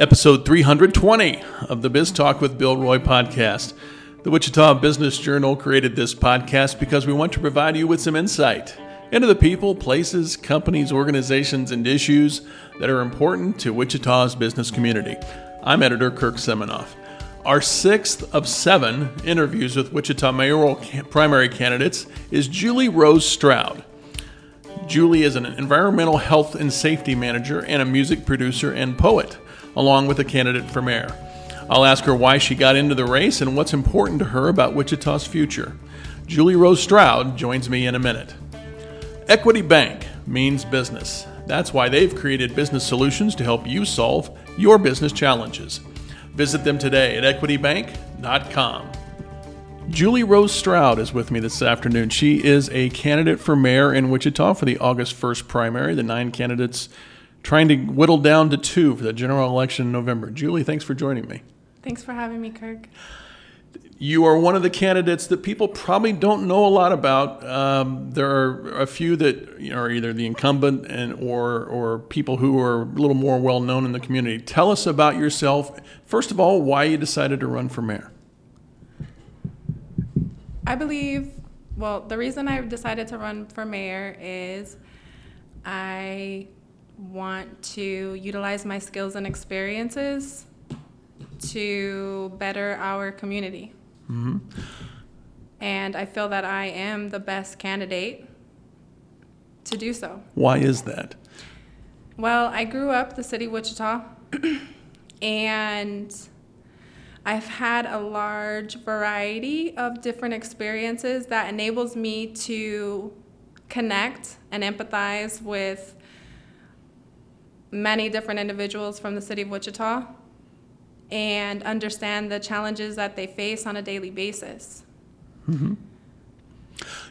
Episode 320 of the Biz Talk with Bill Roy podcast. The Wichita Business Journal created this podcast because we want to provide you with some insight into the people, places, companies, organizations, and issues that are important to Wichita's business community. I'm editor Kirk Seminoff. Our sixth of seven interviews with Wichita mayoral primary candidates is Julie Rose Stroud. Julie is an environmental health and safety manager and a music producer and poet, along with a candidate for mayor. I'll ask her why she got into the race and what's important to her about Wichita's future. Julie Rose Stroud joins me in a minute. Equity Bank means business. That's why they've created business solutions to help you solve your business challenges. Visit them today at equitybank.com. Julie Rose Stroud is with me this afternoon. She is a candidate for mayor in Wichita for the August 1st primary. The nine candidates trying to whittle down to two for the general election in November. Julie, thanks for joining me. Thanks for having me, Kirk. You are one of the candidates that people probably don't know a lot about. Um, there are a few that are either the incumbent and or or people who are a little more well known in the community. Tell us about yourself. First of all, why you decided to run for mayor. I believe. Well, the reason I decided to run for mayor is I want to utilize my skills and experiences to better our community. Mm-hmm. And I feel that I am the best candidate to do so. Why is that? Well, I grew up the city of Wichita, and I've had a large variety of different experiences that enables me to connect and empathize with many different individuals from the city of Wichita and understand the challenges that they face on a daily basis. Mm-hmm.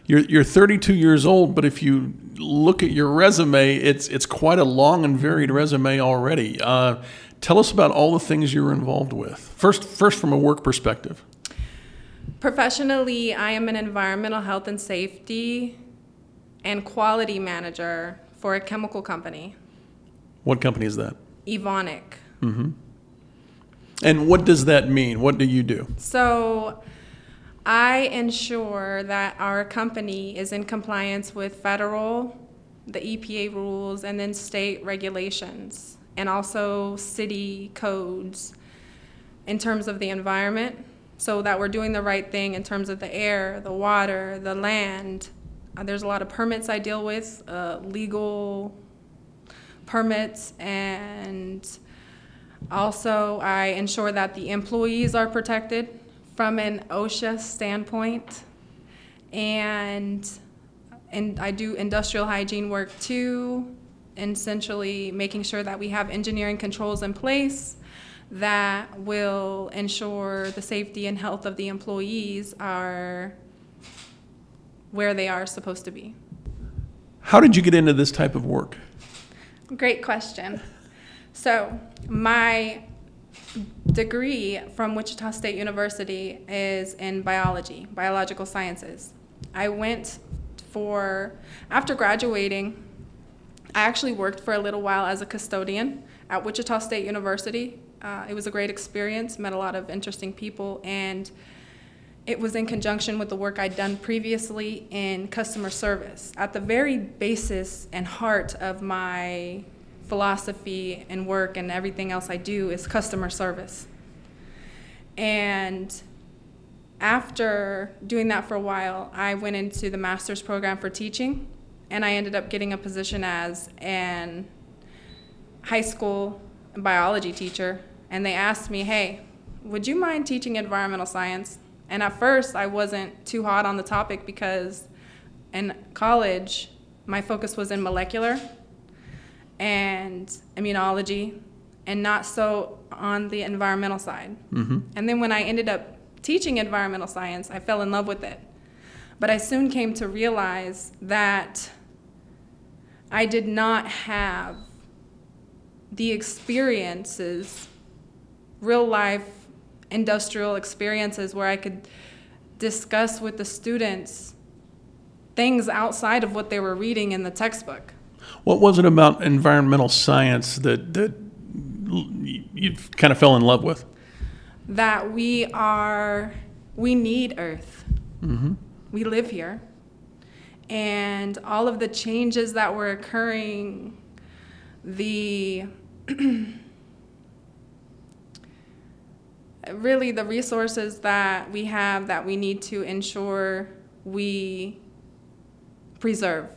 You're, you're 32 years old, but if you look at your resume, it's, it's quite a long and varied resume already. Uh, tell us about all the things you were involved with. First, first from a work perspective. Professionally, I am an environmental health and safety and quality manager for a chemical company. What company is that? Evonik. Mm-hmm. And what does that mean? What do you do? So, I ensure that our company is in compliance with federal, the EPA rules, and then state regulations, and also city codes in terms of the environment, so that we're doing the right thing in terms of the air, the water, the land. Uh, there's a lot of permits I deal with, uh, legal permits, and also, I ensure that the employees are protected from an OSHA standpoint. And, and I do industrial hygiene work too, essentially making sure that we have engineering controls in place that will ensure the safety and health of the employees are where they are supposed to be. How did you get into this type of work? Great question. So, my degree from Wichita State University is in biology, biological sciences. I went for, after graduating, I actually worked for a little while as a custodian at Wichita State University. Uh, it was a great experience, met a lot of interesting people, and it was in conjunction with the work I'd done previously in customer service. At the very basis and heart of my philosophy and work and everything else I do is customer service. And after doing that for a while, I went into the master's program for teaching, and I ended up getting a position as an high school biology teacher. And they asked me, hey, would you mind teaching environmental science? And at first, I wasn't too hot on the topic because in college, my focus was in molecular and immunology and not so on the environmental side. Mm-hmm. And then when I ended up teaching environmental science, I fell in love with it. But I soon came to realize that I did not have the experiences, real life industrial experiences, where I could discuss with the students things outside of what they were reading in the textbook. What was it about environmental science that that you kind of fell in love with? That we are, we need Earth. Mm-hmm. We live here. And all of the changes that were occurring, the really the resources that we have that we need to ensure we preserve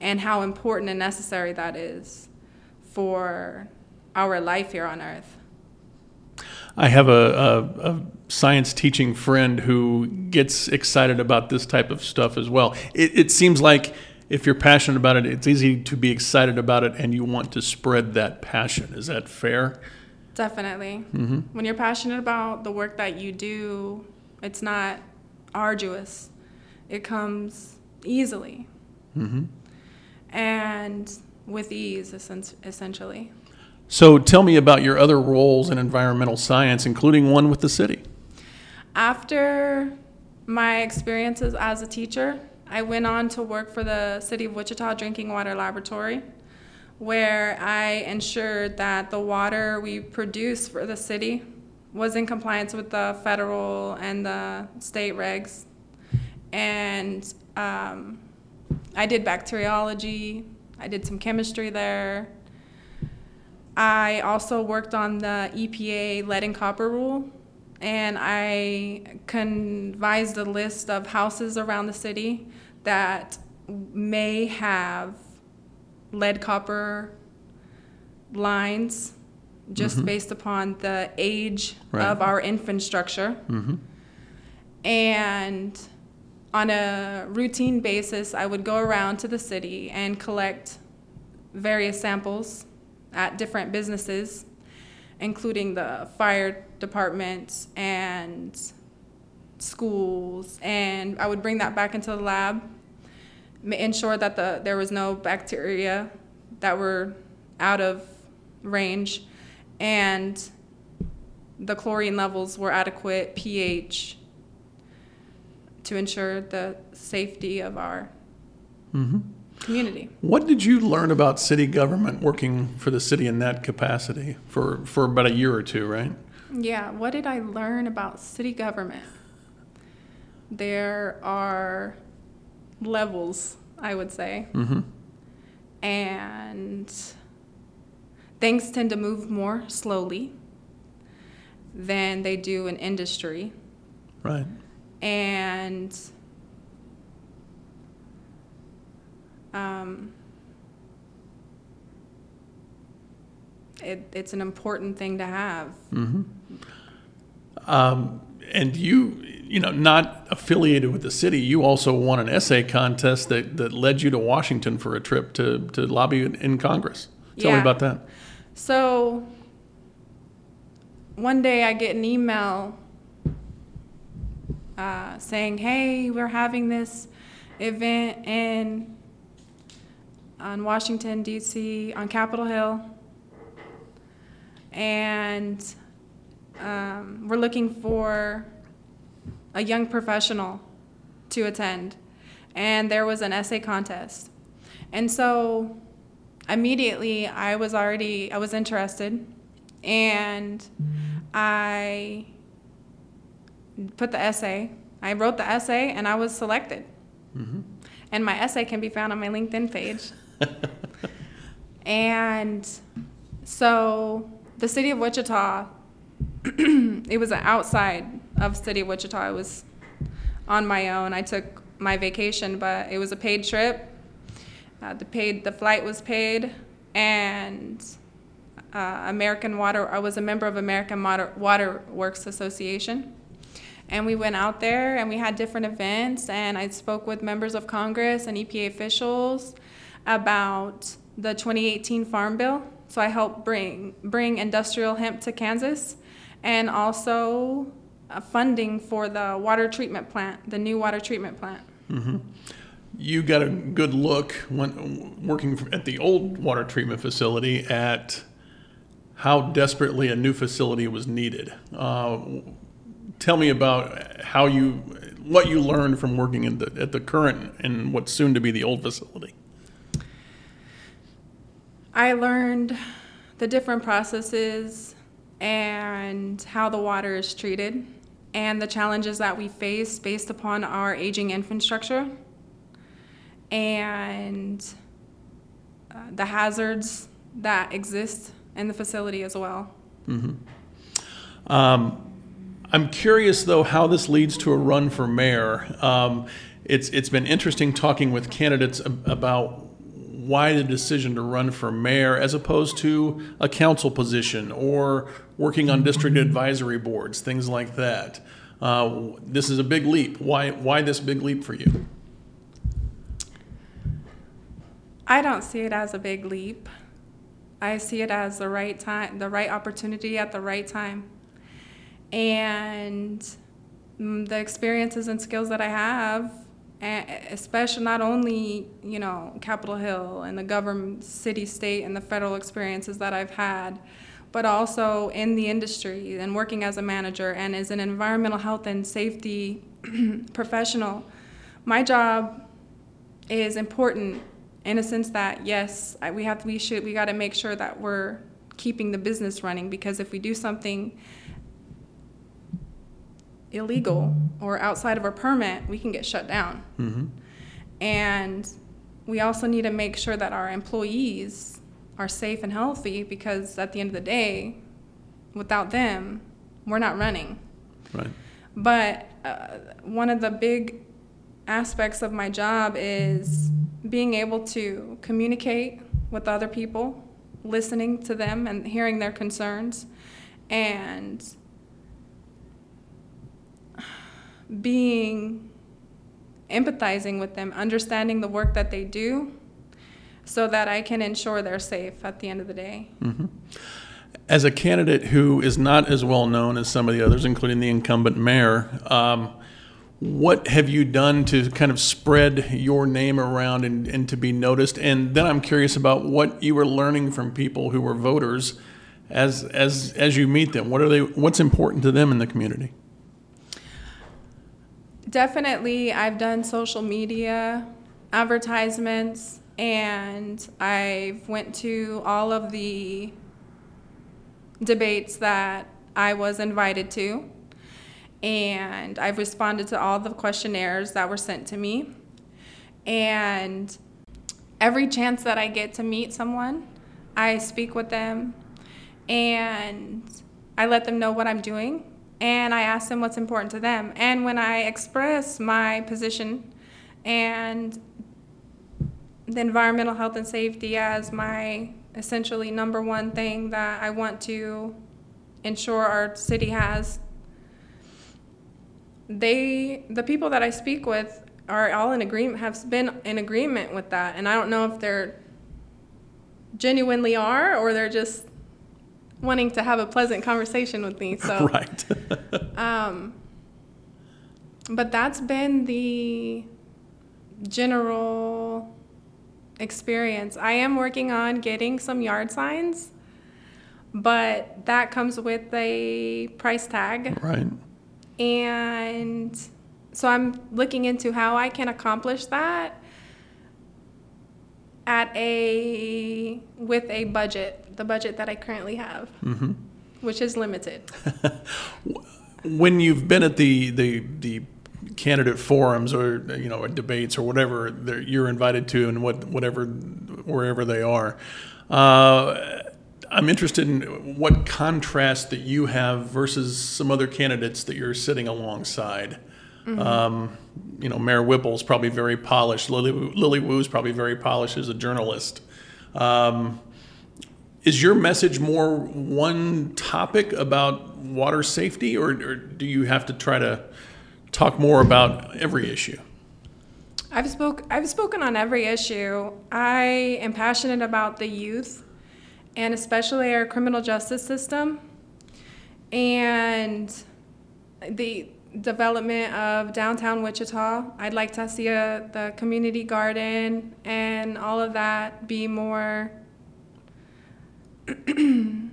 and how important and necessary that is for our life here on earth. I have a, a, a, science teaching friend who gets excited about this type of stuff as well. It, it seems like if you're passionate about it, it's easy to be excited about it and you want to spread that passion. Is that fair? Definitely. Mm-hmm. When you're passionate about the work that you do, it's not arduous, it comes easily. Mm-hmm. And with ease, essentially. So tell me about your other roles in environmental science, including one with the city. After my experiences as a teacher, I went on to work for the City of Wichita Drinking Water Laboratory, where I ensured that the water we produce for the city was in compliance with the federal and the state regs. And um, I did bacteriology, I did some chemistry there, I also worked on the EPA lead and copper rule, and I convised a list of houses around the city that may have lead copper lines just mm-hmm. based upon the age right. of our infrastructure. Mm-hmm. And on a routine basis, I would go around to the city and collect various samples at different businesses, including the fire department and schools. And I would bring that back into the lab, ensure that the, there was no bacteria that were out of range, and the chlorine levels were adequate, pH, to ensure the safety of our mm-hmm community. What did you learn about city government working for the city in that capacity for, for about a year or two, right? Yeah, what did I learn about city government? There are levels, I would say. Mm-hmm. And things tend to move more slowly than they do in industry. Right. And um, it, it's an important thing to have. Mm-hmm. Um, and you, you know, not affiliated with the city, you also won an essay contest that, that led you to Washington for a trip to, to lobby in Congress. Tell yeah. me about that. So one day I get an email uh, saying, hey, we're having this event in on Washington, D.C., on Capitol Hill. And um, we're looking for a young professional to attend. And there was an essay contest. And so immediately I was already, I was interested. And I put the essay, I wrote the essay, and I was selected. Mm-hmm. And my essay can be found on my LinkedIn page. and so the city of Wichita, it was outside of city of Wichita. It was on my own. I took my vacation, but it was a paid trip. Uh, the paid the flight was paid, and uh, American Water. I was a member of American Water, Water Works Association, and we went out there and we had different events. And I spoke with members of Congress and EPA officials about the 2018 Farm Bill. So I helped bring bring industrial hemp to Kansas, and also funding for the water treatment plant, the new water treatment plant. Mm-hmm. You got a good look when working at the old water treatment facility at how desperately a new facility was needed. Uh, tell me about how you what you learned from working in the, at the current and what's soon to be the old facility. I learned the different processes and how the water is treated and the challenges that we face based upon our aging infrastructure and uh, the hazards that exist in the facility as well. Um, I'm curious, though, how this leads to a run for mayor. Um, it's it's been interesting talking with candidates ab- about why the decision to run for mayor as opposed to a council position or working on district advisory boards, things like that. Uh, this is a big leap. Why why this big leap for you? I don't see it as a big leap. I see it as the right time, the right opportunity at the right time. And mm, the experiences and skills that I have, especially not only, you know, Capitol Hill and the government, city, state, and the federal experiences that I've had, but also in the industry and working as a manager and as an environmental health and safety professional. My job is important in a sense that yes, we have we should we got to make sure that we're keeping the business running because if we do something illegal or outside of our permit, we can get shut down. Mm-hmm. And we also need to make sure that our employees are safe and healthy because at the end of the day, without them, we're not running. Right. But uh, one of the big aspects of my job is being able to communicate with other people, listening to them and hearing their concerns, and being empathizing with them, understanding the work that they do, so that I can ensure they're safe at the end of the day. Mm-hmm. As a candidate who is not as well known as some of the others, including the incumbent mayor, um, what have you done to kind of spread your name around and, and to be noticed? And then I'm curious about what you were learning from people who were voters as as as you meet them. What are they? What's important to them in the community? Definitely, I've done social media advertisements, and I've went to all of the debates that I was invited to, and I've responded to all the questionnaires that were sent to me, and every chance that I get to meet someone, I speak with them, and I let them know what I'm doing and I ask them what's important to them. And when I express my position and the environmental health and safety as my essentially number one thing that I want to ensure our city has, they the people that I speak with are all in agreement have been in agreement with that and I don't know if they're genuinely are or they're just wanting to have a pleasant conversation with me. So right. um, but that's been the general experience. I am working on getting some yard signs, but that comes with a price tag. right. And so I'm looking into how I can accomplish that at a with a budget, the budget that I currently have, Mm-hmm. which is limited. when you've been at the the the candidate forums or you know debates or whatever that you're invited to and what whatever wherever they are uh, i'm interested in what contrast that you have versus some other candidates that you're sitting alongside um, you know mayor whipple's probably very polished lily, lily wu's probably very polished as a journalist um, is your message more one topic about water safety, or, or do you have to try to talk more about every issue? I've spoke I've spoken on every issue. I am passionate about the youth and especially our criminal justice system and the development of downtown Wichita. I'd like to see a, the community garden and all of that be more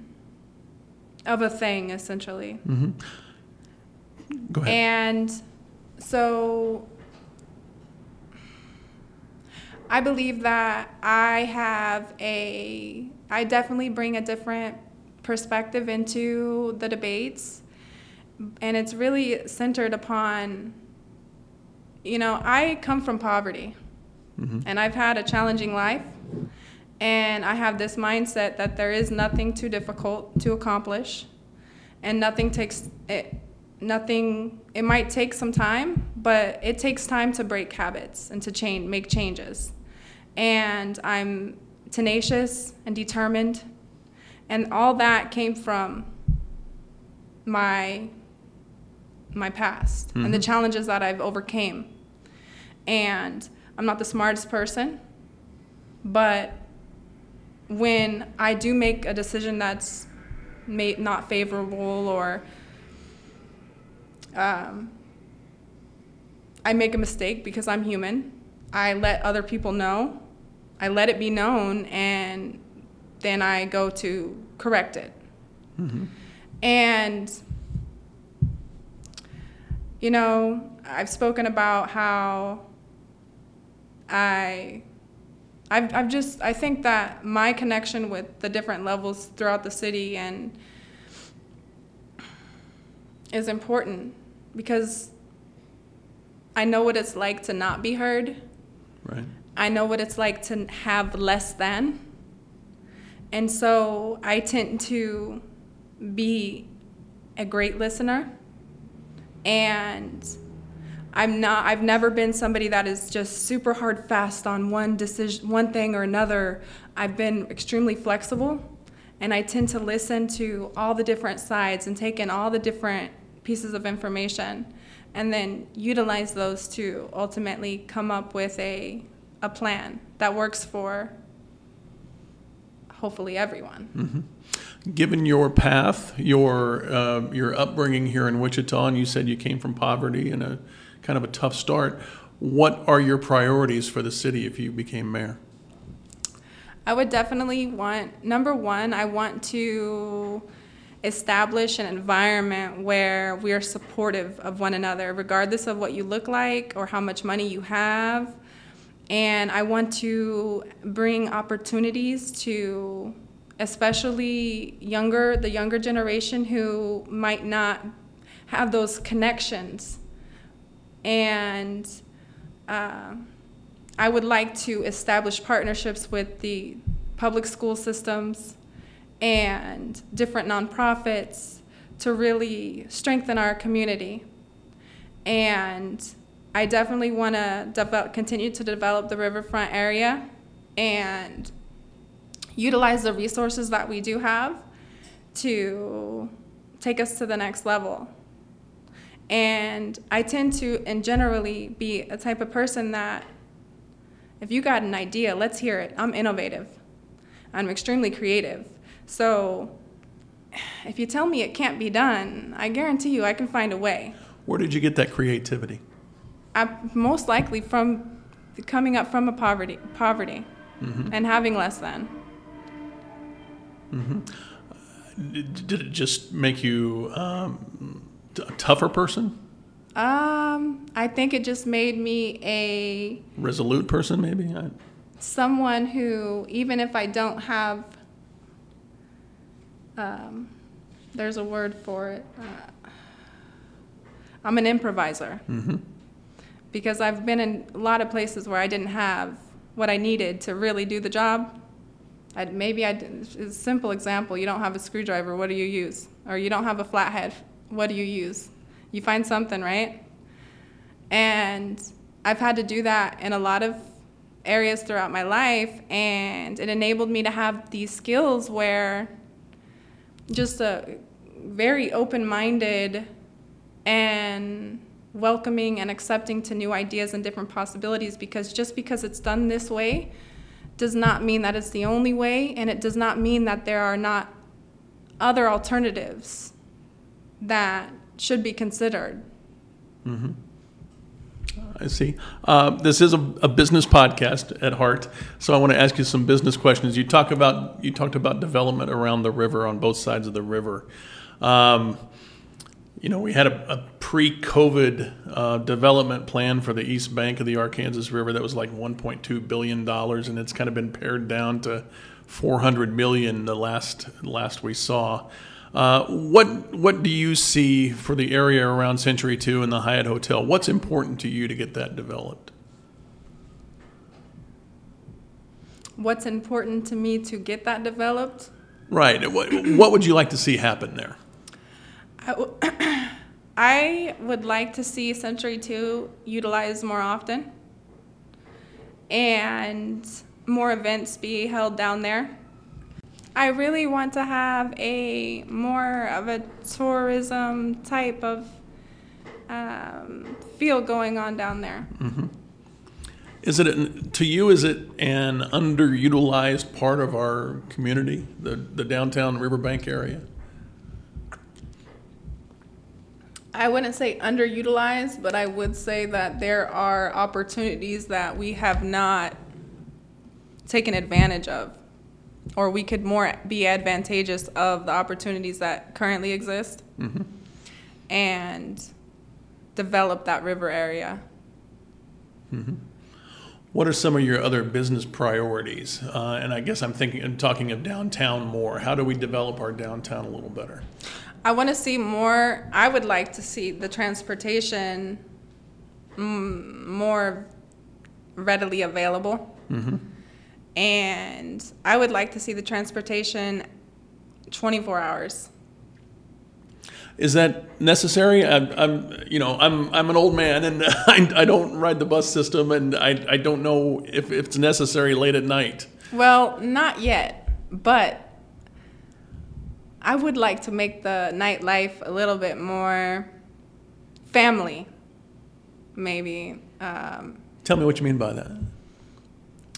of a thing essentially. Go ahead. And so I believe that I have a, I definitely bring a different perspective into the debates. And it's really centered upon, you know, I come from poverty mm-hmm. and I've had a challenging life. And I have this mindset that there is nothing too difficult to accomplish and nothing takes it nothing it might take some time but it takes time to break habits and to change make changes and i'm tenacious and determined and all that came from my my past mm-hmm. and the mm-hmm. challenges that i've overcame and i'm not the smartest person but when i do make a decision that's made not favorable or um, I make a mistake because I'm human. I let other people know. I let it be known, and then I go to correct it. Mm-hmm. And, you know, I've spoken about how I. I've, I've just, I think that my connection with the different levels throughout the city and is important because I know what it's like to not be heard. Right. I know what it's like to have less than. And so I tend to be a great listener. And I'm not I've never been somebody that is just super hard fast on one decision one thing or another. I've been extremely flexible and I tend to listen to all the different sides and take in all the different pieces of information and then utilize those to ultimately come up with a, a plan that works for hopefully everyone. Mm-hmm. Given your path, your uh, your upbringing here in Wichita, and you said you came from poverty and a kind of a tough start. What are your priorities for the city if you became mayor? I would definitely want number one. I want to establish an environment where we are supportive of one another, regardless of what you look like or how much money you have. And I want to bring opportunities to especially younger the younger generation who might not have those connections and uh, i would like to establish partnerships with the public school systems and different nonprofits to really strengthen our community. And I definitely want to develop, continue to develop the riverfront area and utilize the resources that we do have to take us to the next level. And I tend to, and generally, be a type of person that if you got an idea, let's hear it. I'm innovative. I'm extremely creative. So if you tell me it can't be done, I guarantee you I can find a way. Where did you get that creativity? I, most likely from coming up from a poverty, poverty, mm-hmm. and having less than. Mm-hmm. Did it just make you um, a tougher person? Um, I think it just made me a resolute person, maybe. I... Someone who, even if I don't have um, there's a word for it. Uh, I'm an improviser. Mm-hmm. Because I've been in a lot of places where I didn't have what I needed to really do the job. I'd, maybe I a simple example. You don't have a screwdriver. What do you use? Or you don't have a flathead. What do you use? You find something, right? And I've had to do that in a lot of areas throughout my life, and it enabled me to have these skills where just a very open-minded and welcoming and accepting to new ideas and different possibilities because just because it's done this way does not mean that it's the only way and it does not mean that there are not other alternatives that should be considered. Mm-hmm. I see. Uh, this is a, a, business podcast at heart, so I want to ask you some business questions. You talk about you talked about development around the river on both sides of the river. Um, you know, we had a, a pre-COVID uh, development plan for the east bank of the Arkansas River that was like 1.2 billion dollars, and it's kind of been pared down to 400 million. The last last we saw. Uh, what what do you see for the area around Century Two and the Hyatt Hotel? What's important to you to get that developed? What's important to me to get that developed? Right. What, what would you like to see happen there? I, w- I would like to see Century 2 utilized more often and more events be held down there. I really want to have a more of a tourism type of um, feel going on down there. Is it an- to you? Is it an underutilized part of our community, the the downtown Riverbank area? I wouldn't say underutilized, but I would say that there are opportunities that we have not taken advantage of, or we could more be advantageous of the opportunities that currently exist and develop that river area. What are some of your other business priorities? Uh, and I guess I'm thinking, I'm talking of downtown more. How do we develop our downtown a little better? I want to see more. I would like to see the transportation mm, more readily available. And I would like to see the transportation 24 hours. Is that necessary? I'm, I'm you know, I'm I'm an old man, and I, I don't ride the bus system, and I I don't know if, if it's necessary late at night. Well, not yet, but I would like to make the nightlife a little bit more family, maybe. Um, Tell me what you mean by that.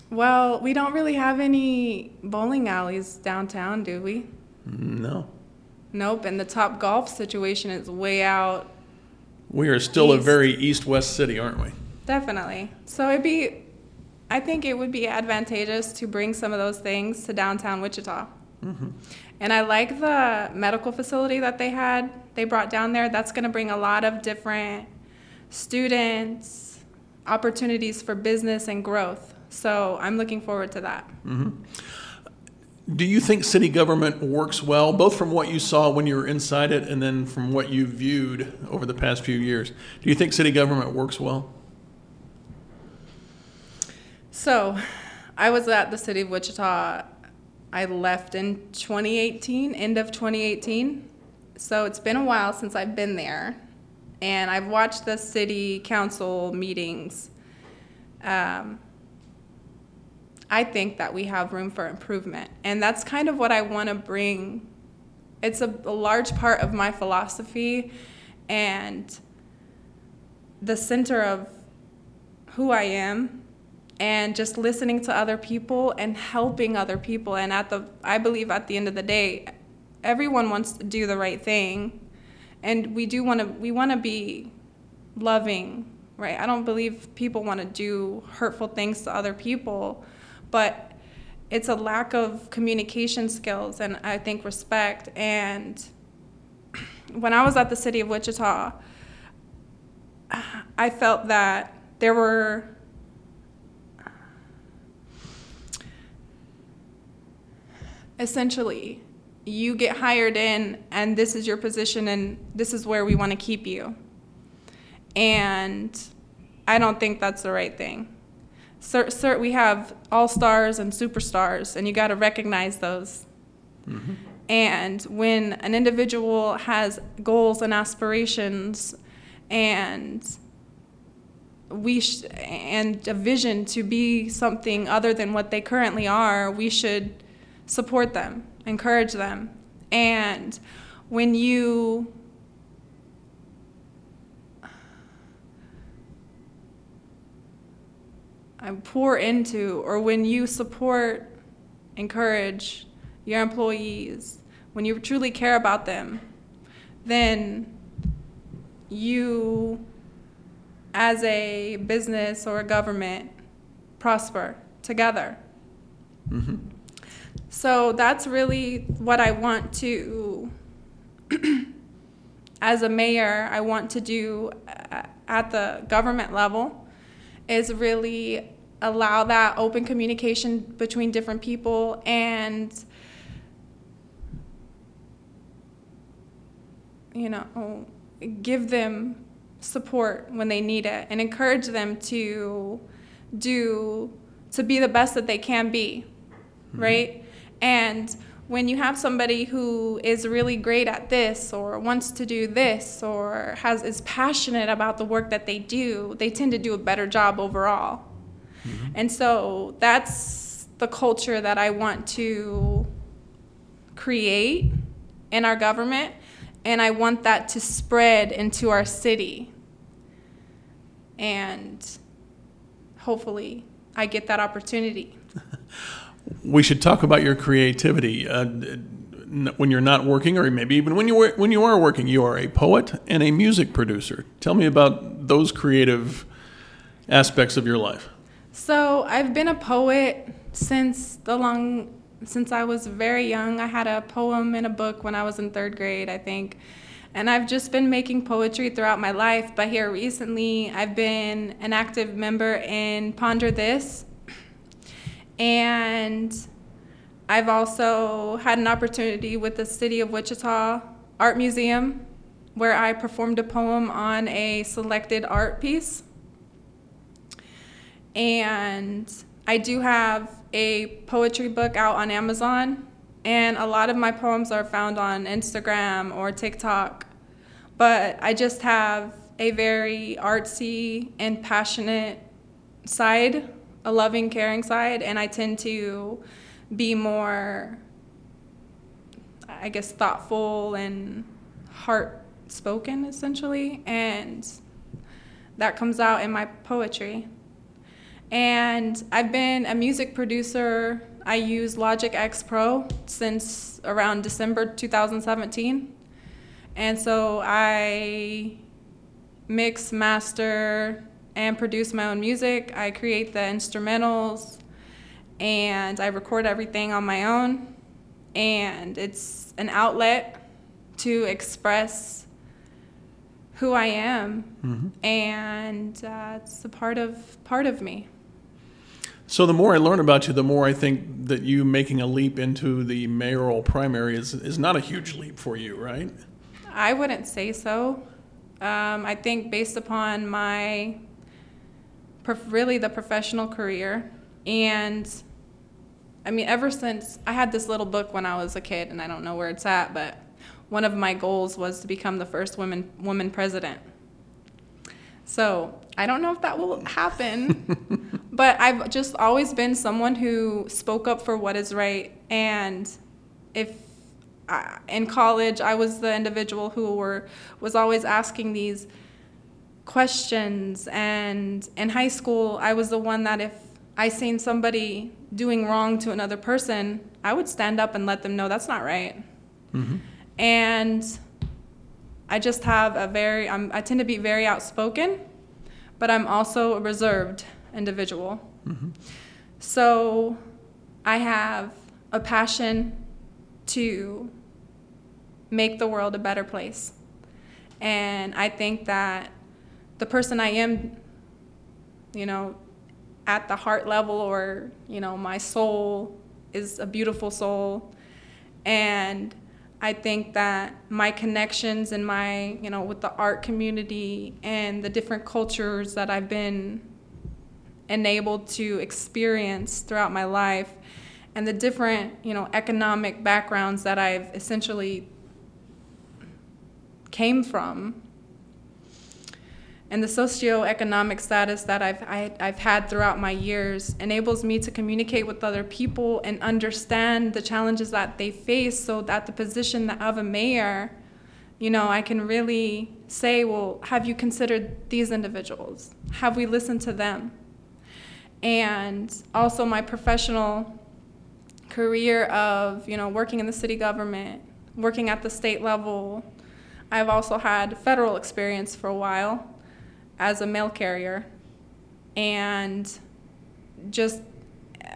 Well, we don't really have any bowling alleys downtown, do we? No, Nope, and the top golf situation is way out. we are still a very east-west city, aren't we? Definitely. So it'd be, I think it would be advantageous to bring some of those things to downtown Wichita. Mm-hmm. And I like the medical facility that they had, they brought down there. That's going to bring a lot of different students, opportunities for business and growth. So I'm looking forward to that. Do you think city government works well, both from what you saw when you were inside it and then from what you viewed over the past few years? Do you think city government works well? So, I was at the city of Wichita. I left in 2018, end of 2018. So, it's been a while since I've been there. And I've watched the city council meetings. Um, I think that we have room for improvement. And that's kind of what I want to bring. It's a, a large part of my philosophy and the center of who I am and just listening to other people and helping other people and at the I believe at the end of the day everyone wants to do the right thing and we do want to we want to be loving right I don't believe people want to do hurtful things to other people but it's a lack of communication skills and I think respect and when I was at the city of Wichita I felt that there were essentially you get hired in and this is your position and this is where we want to keep you. And I don't think that's the right thing. Sir, sir, we have all stars and superstars, and you got to recognize those. Mm-hmm. And when an individual has goals and aspirations and we sh- and a vision to be something other than what they currently are, we should support them, encourage them. And when you I pour into or when you support, encourage your employees, when you truly care about them, then you as a business or a government prosper together. So that's really what I want to as a mayor, I want to do uh, at the government level is really allow that open communication between different people and you know give them support when they need it and encourage them to do to be the best that they can be mm-hmm. right and when you have somebody who is really great at this or wants to do this or has is passionate about the work that they do they tend to do a better job overall mm-hmm. and so that's the culture that i want to create in our government and I want that to spread into our city. And hopefully, I get that opportunity. we should talk about your creativity. Uh, when you're not working, or maybe even when you were, when you are working, you are a poet and a music producer. Tell me about those creative aspects of your life. So I've been a poet since the long since I was very young. I had a poem in a book when I was in third grade, I think. And I've just been making poetry throughout my life. But here recently, I've been an active member in Ponder This. And I've also had an opportunity with the City of Wichita Art Museum where I performed a poem on a selected art piece. And I do have a poetry book out on Amazon, and a lot of my poems are found on Instagram or TikTok. But I just have a very artsy and passionate side, a loving, caring side, and I tend to be more, I guess, thoughtful and heart spoken essentially, and that comes out in my poetry. And I've been a music producer. I use Logic X Pro since around December 2017. And so I mix, master, and produce my own music. I create the instrumentals and I record everything on my own. And it's an outlet to express who I am, mm-hmm. and uh, it's a part of part of me. So the more I learn about you, the more I think that you making a leap into the mayoral primary is is not a huge leap for you, right? I wouldn't say so. Um, I think based upon my really the professional career and I mean ever since I had this little book when I was a kid and I don't know where it's at, but one of my goals was to become the first woman woman president. So I don't know if that will happen, but I've just always been someone who spoke up for what is right. And if I, in college I was the individual who were was always asking these questions, and in high school I was the one that if I seen somebody doing wrong to another person, I would stand up and let them know that's not right. Mm-hmm. And I just have a very, I'm, i tend to be very outspoken, but I'm also reserved individual. Mm-hmm. So I have a passion to make the world a better place. And I think that the person I am, you know, at the heart level or, you know, my soul is a beautiful soul. And I think that my connections and my, you know, with the art community and the different cultures that I've been enabled to experience throughout my life and the different, you know, economic backgrounds that I've essentially came from and the socioeconomic status that I've, I, have i have had throughout my years enables me to communicate with other people and understand the challenges that they face so that the position of a mayor, you know, I can really say, well, have you considered these individuals? Have we listened to them? And also my professional career of, you know, working in the city government, working at the state level. I've also had federal experience for a while as a mail carrier and just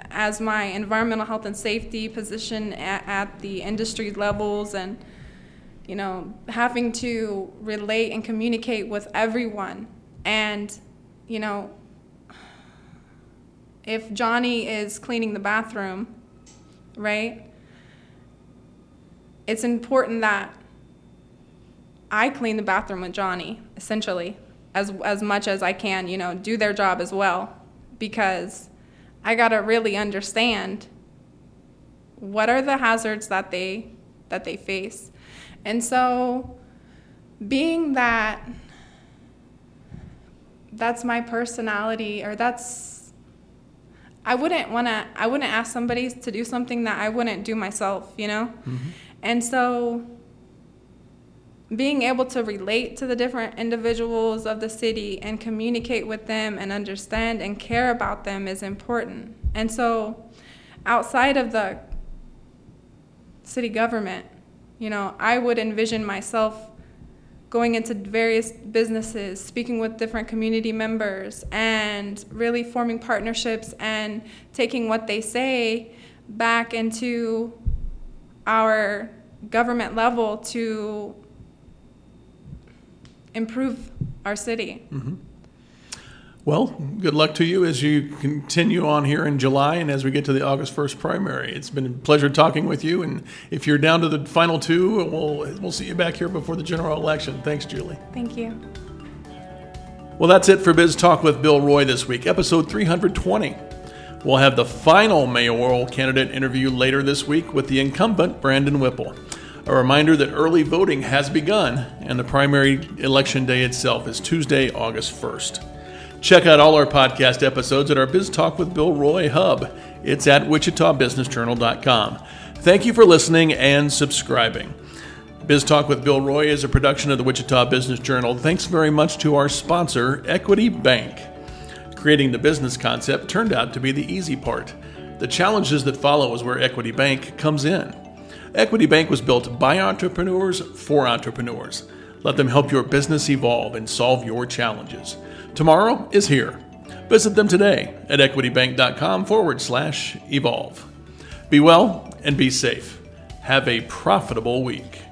as my environmental health and safety position at, at, the industry levels and you know, having to relate and communicate with everyone. And, you know, if Johnny is cleaning the bathroom, right? It's important that I clean the bathroom with Johnny, essentially, as as much as I can, you know, do their job as well because I got to really understand what are the hazards that they that they face. And so being that that's my personality or that's I wouldn't want to I wouldn't ask somebody to do something that I wouldn't do myself, you know? Mm-hmm. And so being able to relate to the different individuals of the city and communicate with them and understand and care about them is important. And so outside of the city government, you know, I would envision myself going into various businesses, speaking with different community members, and really forming partnerships and taking what they say back into our government level to improve our city. Mm-hmm. Well, good luck to you as you continue on here in July and as we get to the August 1st primary. It's been a pleasure talking with you. And if you're down to the final two, we'll, we'll see you back here before the general election. Thanks, Julie. Thank you. Well, that's it for Biz Talk with Bill Roy this week, episode 320. We'll have the final mayoral candidate interview later this week with the incumbent Brandon Whipple. A reminder that early voting has begun and the primary election day itself is Tuesday, August 1st. Check out all our podcast episodes at our Biz Talk with Bill Roy hub. It's at wichitabusinessjournal.com. Thank you for listening and subscribing. Biz Talk with Bill Roy is a production of the Wichita Business Journal. Thanks very much to our sponsor, Equity Bank. Creating the business concept turned out to be the easy part. The challenges that follow is where Equity Bank comes in. Equity Bank was built by entrepreneurs for entrepreneurs. Let them help your business evolve and solve your challenges. Tomorrow is here. Visit them today at equitybank.com forward slash evolve. Be well and be safe. Have a profitable week.